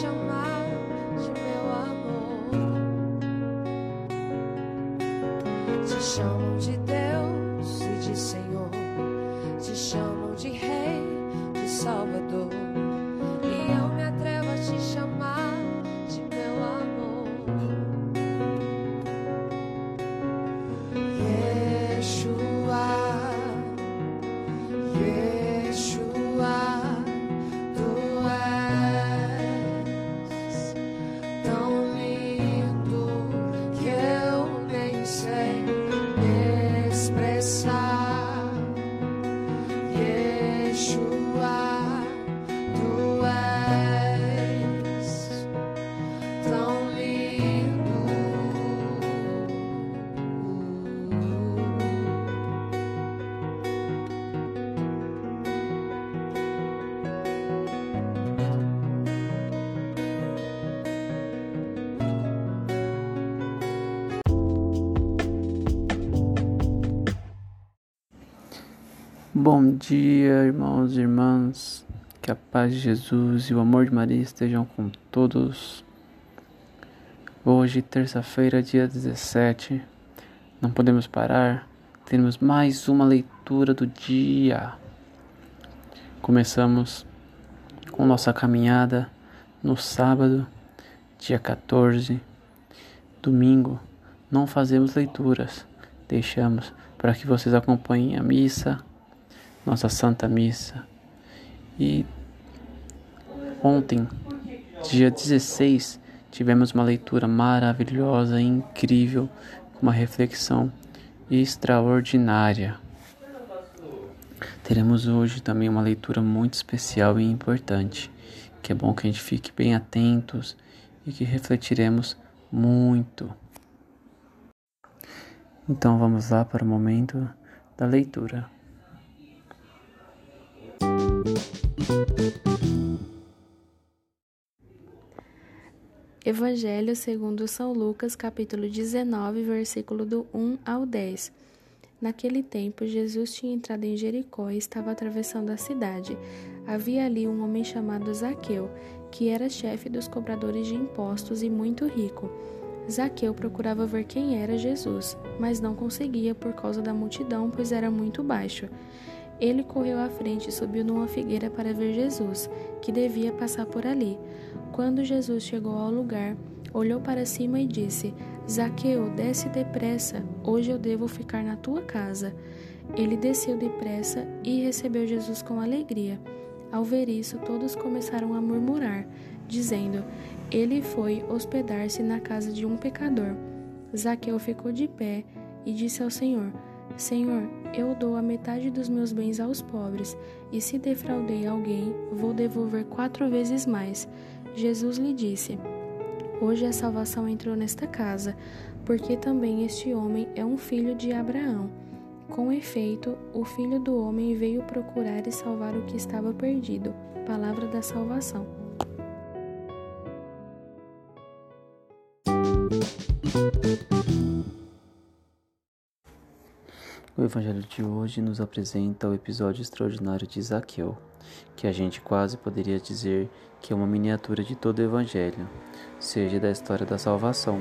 show Bom dia, irmãos e irmãs. Que a paz de Jesus e o amor de Maria estejam com todos. Hoje, terça-feira, dia 17, não podemos parar. Temos mais uma leitura do dia. Começamos com nossa caminhada no sábado, dia 14. Domingo, não fazemos leituras. Deixamos para que vocês acompanhem a missa nossa Santa Missa. E ontem, dia 16, tivemos uma leitura maravilhosa incrível, uma reflexão extraordinária. Teremos hoje também uma leitura muito especial e importante, que é bom que a gente fique bem atentos e que refletiremos muito. Então vamos lá para o momento da leitura. Evangelho segundo São Lucas, capítulo 19, versículo do 1 ao 10. Naquele tempo, Jesus tinha entrado em Jericó e estava atravessando a cidade. Havia ali um homem chamado Zaqueu, que era chefe dos cobradores de impostos e muito rico. Zaqueu procurava ver quem era Jesus, mas não conseguia por causa da multidão, pois era muito baixo. Ele correu à frente e subiu numa figueira para ver Jesus, que devia passar por ali. Quando Jesus chegou ao lugar, olhou para cima e disse: Zaqueu, desce depressa, hoje eu devo ficar na tua casa. Ele desceu depressa e recebeu Jesus com alegria. Ao ver isso, todos começaram a murmurar, dizendo: Ele foi hospedar-se na casa de um pecador. Zaqueu ficou de pé e disse ao Senhor: Senhor, eu dou a metade dos meus bens aos pobres, e se defraudei alguém, vou devolver quatro vezes mais. Jesus lhe disse: Hoje a salvação entrou nesta casa, porque também este homem é um filho de Abraão. Com efeito, o filho do homem veio procurar e salvar o que estava perdido. Palavra da salvação. Evangelho de hoje nos apresenta o episódio extraordinário de Zaqueu, que a gente quase poderia dizer que é uma miniatura de todo o Evangelho, seja da história da salvação.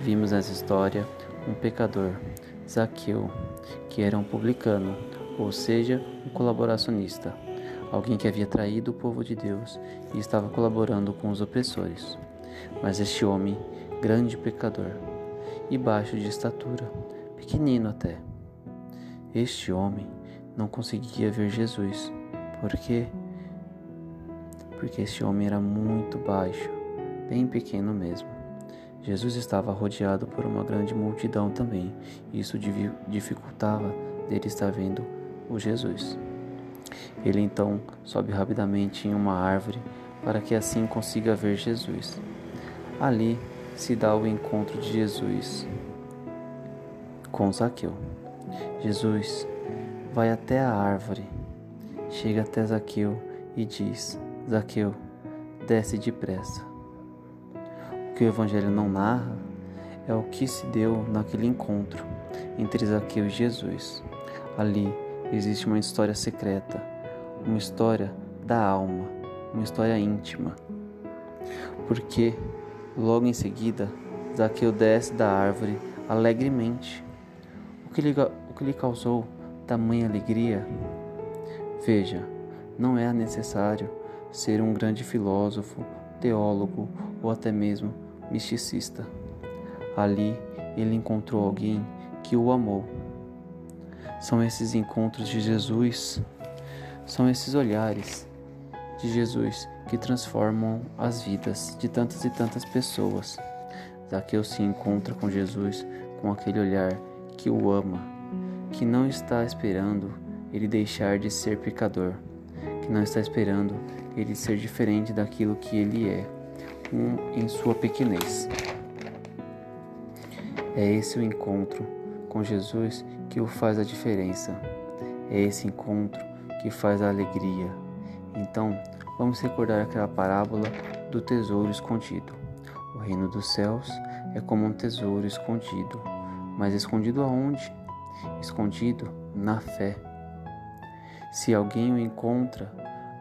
Vimos nessa história um pecador, Zaqueu, que era um publicano, ou seja, um colaboracionista, alguém que havia traído o povo de Deus e estava colaborando com os opressores. Mas este homem, grande pecador e baixo de estatura, pequenino até, este homem não conseguia ver Jesus. Por quê? Porque este homem era muito baixo, bem pequeno mesmo. Jesus estava rodeado por uma grande multidão também, e isso dificultava dele estar vendo o Jesus. Ele então sobe rapidamente em uma árvore para que assim consiga ver Jesus. Ali se dá o encontro de Jesus com Zaqueu. Jesus vai até a árvore, chega até Zaqueu e diz: Zaqueu, desce depressa. O que o Evangelho não narra é o que se deu naquele encontro. entre Zaqueu e Jesus. Ali existe uma história secreta, uma história da alma, uma história íntima. Porque logo em seguida, Zaqueu desce da árvore alegremente. O que lhe, o que lhe causou tamanha alegria? Veja, não é necessário ser um grande filósofo, teólogo ou até mesmo misticista. Ali ele encontrou alguém que o amou. São esses encontros de Jesus, são esses olhares de Jesus que transformam as vidas de tantas e tantas pessoas. Zaqueu se encontra com Jesus com aquele olhar que o ama, que não está esperando ele deixar de ser pecador, que não está esperando ele ser diferente daquilo que ele é, um, em sua pequenez. É esse o encontro com Jesus que o faz a diferença. É esse encontro que faz a alegria. Então, vamos recordar aquela parábola do tesouro escondido. O reino dos céus é como um tesouro escondido. Mas escondido aonde? Escondido na fé. Se alguém o encontra,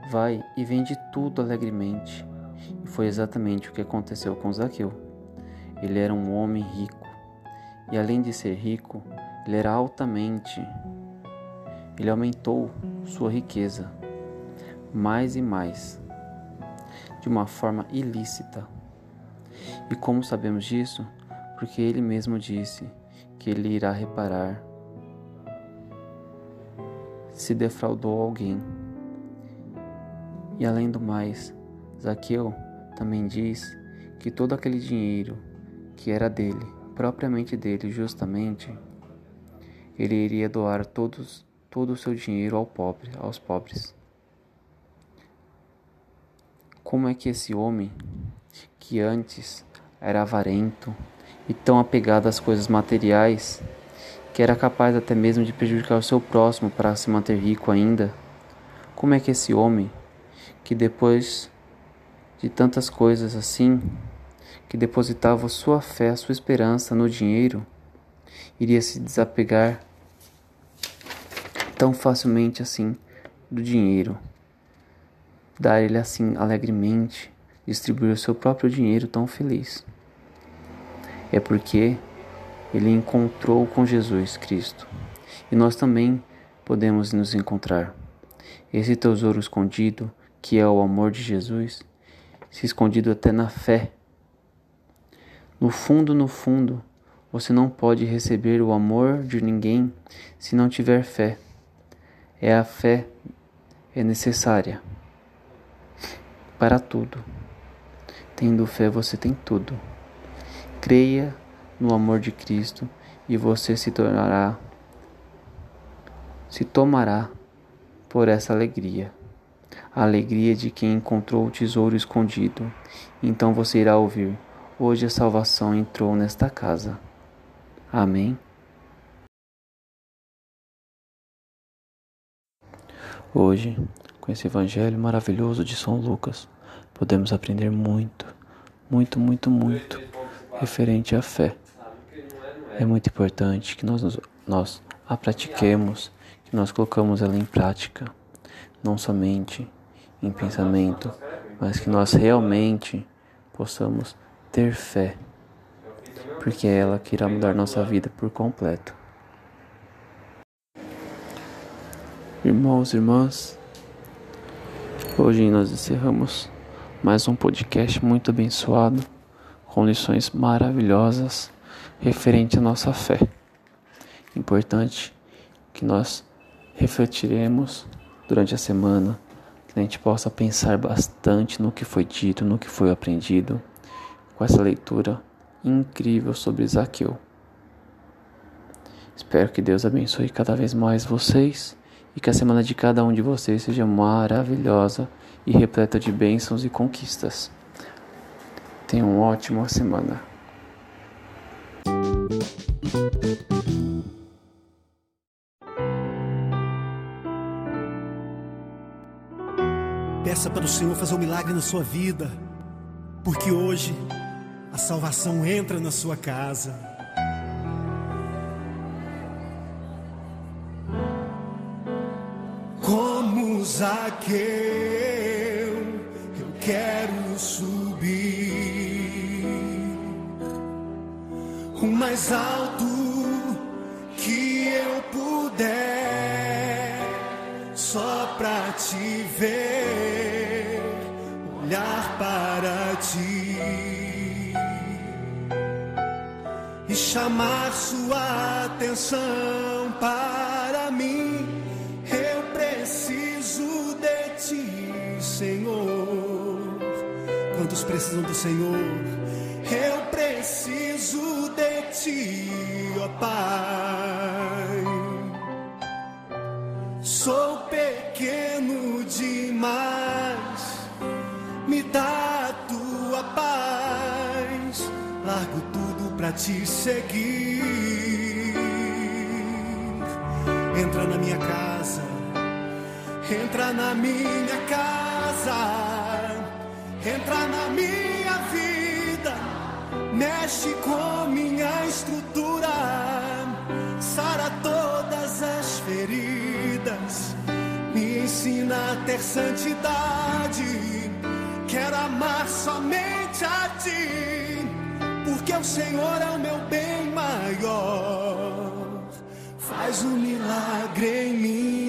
vai e vende tudo alegremente. E foi exatamente o que aconteceu com Zaqueu. Ele era um homem rico e além de ser rico, ele era altamente. Ele aumentou sua riqueza mais e mais, de uma forma ilícita. E como sabemos disso? Porque ele mesmo disse que ele irá reparar se defraudou alguém. E além do mais, Zaqueu também diz que todo aquele dinheiro que era dele propriamente dele, justamente, ele iria doar todos, todo o seu dinheiro ao pobre, aos pobres. Como é que esse homem, que antes era avarento e tão apegado às coisas materiais, que era capaz até mesmo de prejudicar o seu próximo para se manter rico ainda, como é que esse homem, que depois de tantas coisas assim, que depositava sua fé, sua esperança no dinheiro, iria se desapegar tão facilmente assim do dinheiro, dar ele assim alegremente, distribuir o seu próprio dinheiro tão feliz. É porque ele encontrou com Jesus Cristo. E nós também podemos nos encontrar. Esse tesouro escondido, que é o amor de Jesus, se escondido até na fé no fundo, no fundo, você não pode receber o amor de ninguém se não tiver fé. É a fé é necessária para tudo. Tendo fé, você tem tudo. Creia no amor de Cristo e você se tornará se tomará por essa alegria. A alegria de quem encontrou o tesouro escondido. Então você irá ouvir Hoje a salvação entrou nesta casa. Amém. Hoje, com esse evangelho maravilhoso de São Lucas, podemos aprender muito, muito, muito, muito referente à fé. É muito importante que nós, nós a pratiquemos, que nós colocamos ela em prática, não somente em pensamento, mas que nós realmente possamos ter fé, porque é ela que irá mudar nossa vida por completo. Irmãos e irmãs, hoje nós encerramos mais um podcast muito abençoado, com lições maravilhosas referente à nossa fé. Importante que nós refletiremos durante a semana, que a gente possa pensar bastante no que foi dito, no que foi aprendido com essa leitura incrível sobre Zaqueu. Espero que Deus abençoe cada vez mais vocês e que a semana de cada um de vocês seja maravilhosa e repleta de bênçãos e conquistas. Tenham uma ótima semana. Peça para o Senhor fazer um milagre na sua vida, porque hoje a salvação entra na sua casa. Como Zaqueu, eu quero subir o mais alto que eu puder, só pra te ver, olhar para ti e chamar sua atenção para mim. Eu preciso de ti, Senhor. Quantos precisam do Senhor? Eu preciso de ti, ó Pai. Sou pequeno demais, me dá a tua paz. Largo tudo pra te seguir. Entra na minha casa, entra na minha casa, entra na minha vida, mexe com minha estrutura, sara todas as feridas, me ensina a ter santidade. Quero amar somente a ti, porque o Senhor é o meu bem maior. Faz um milagre em mim.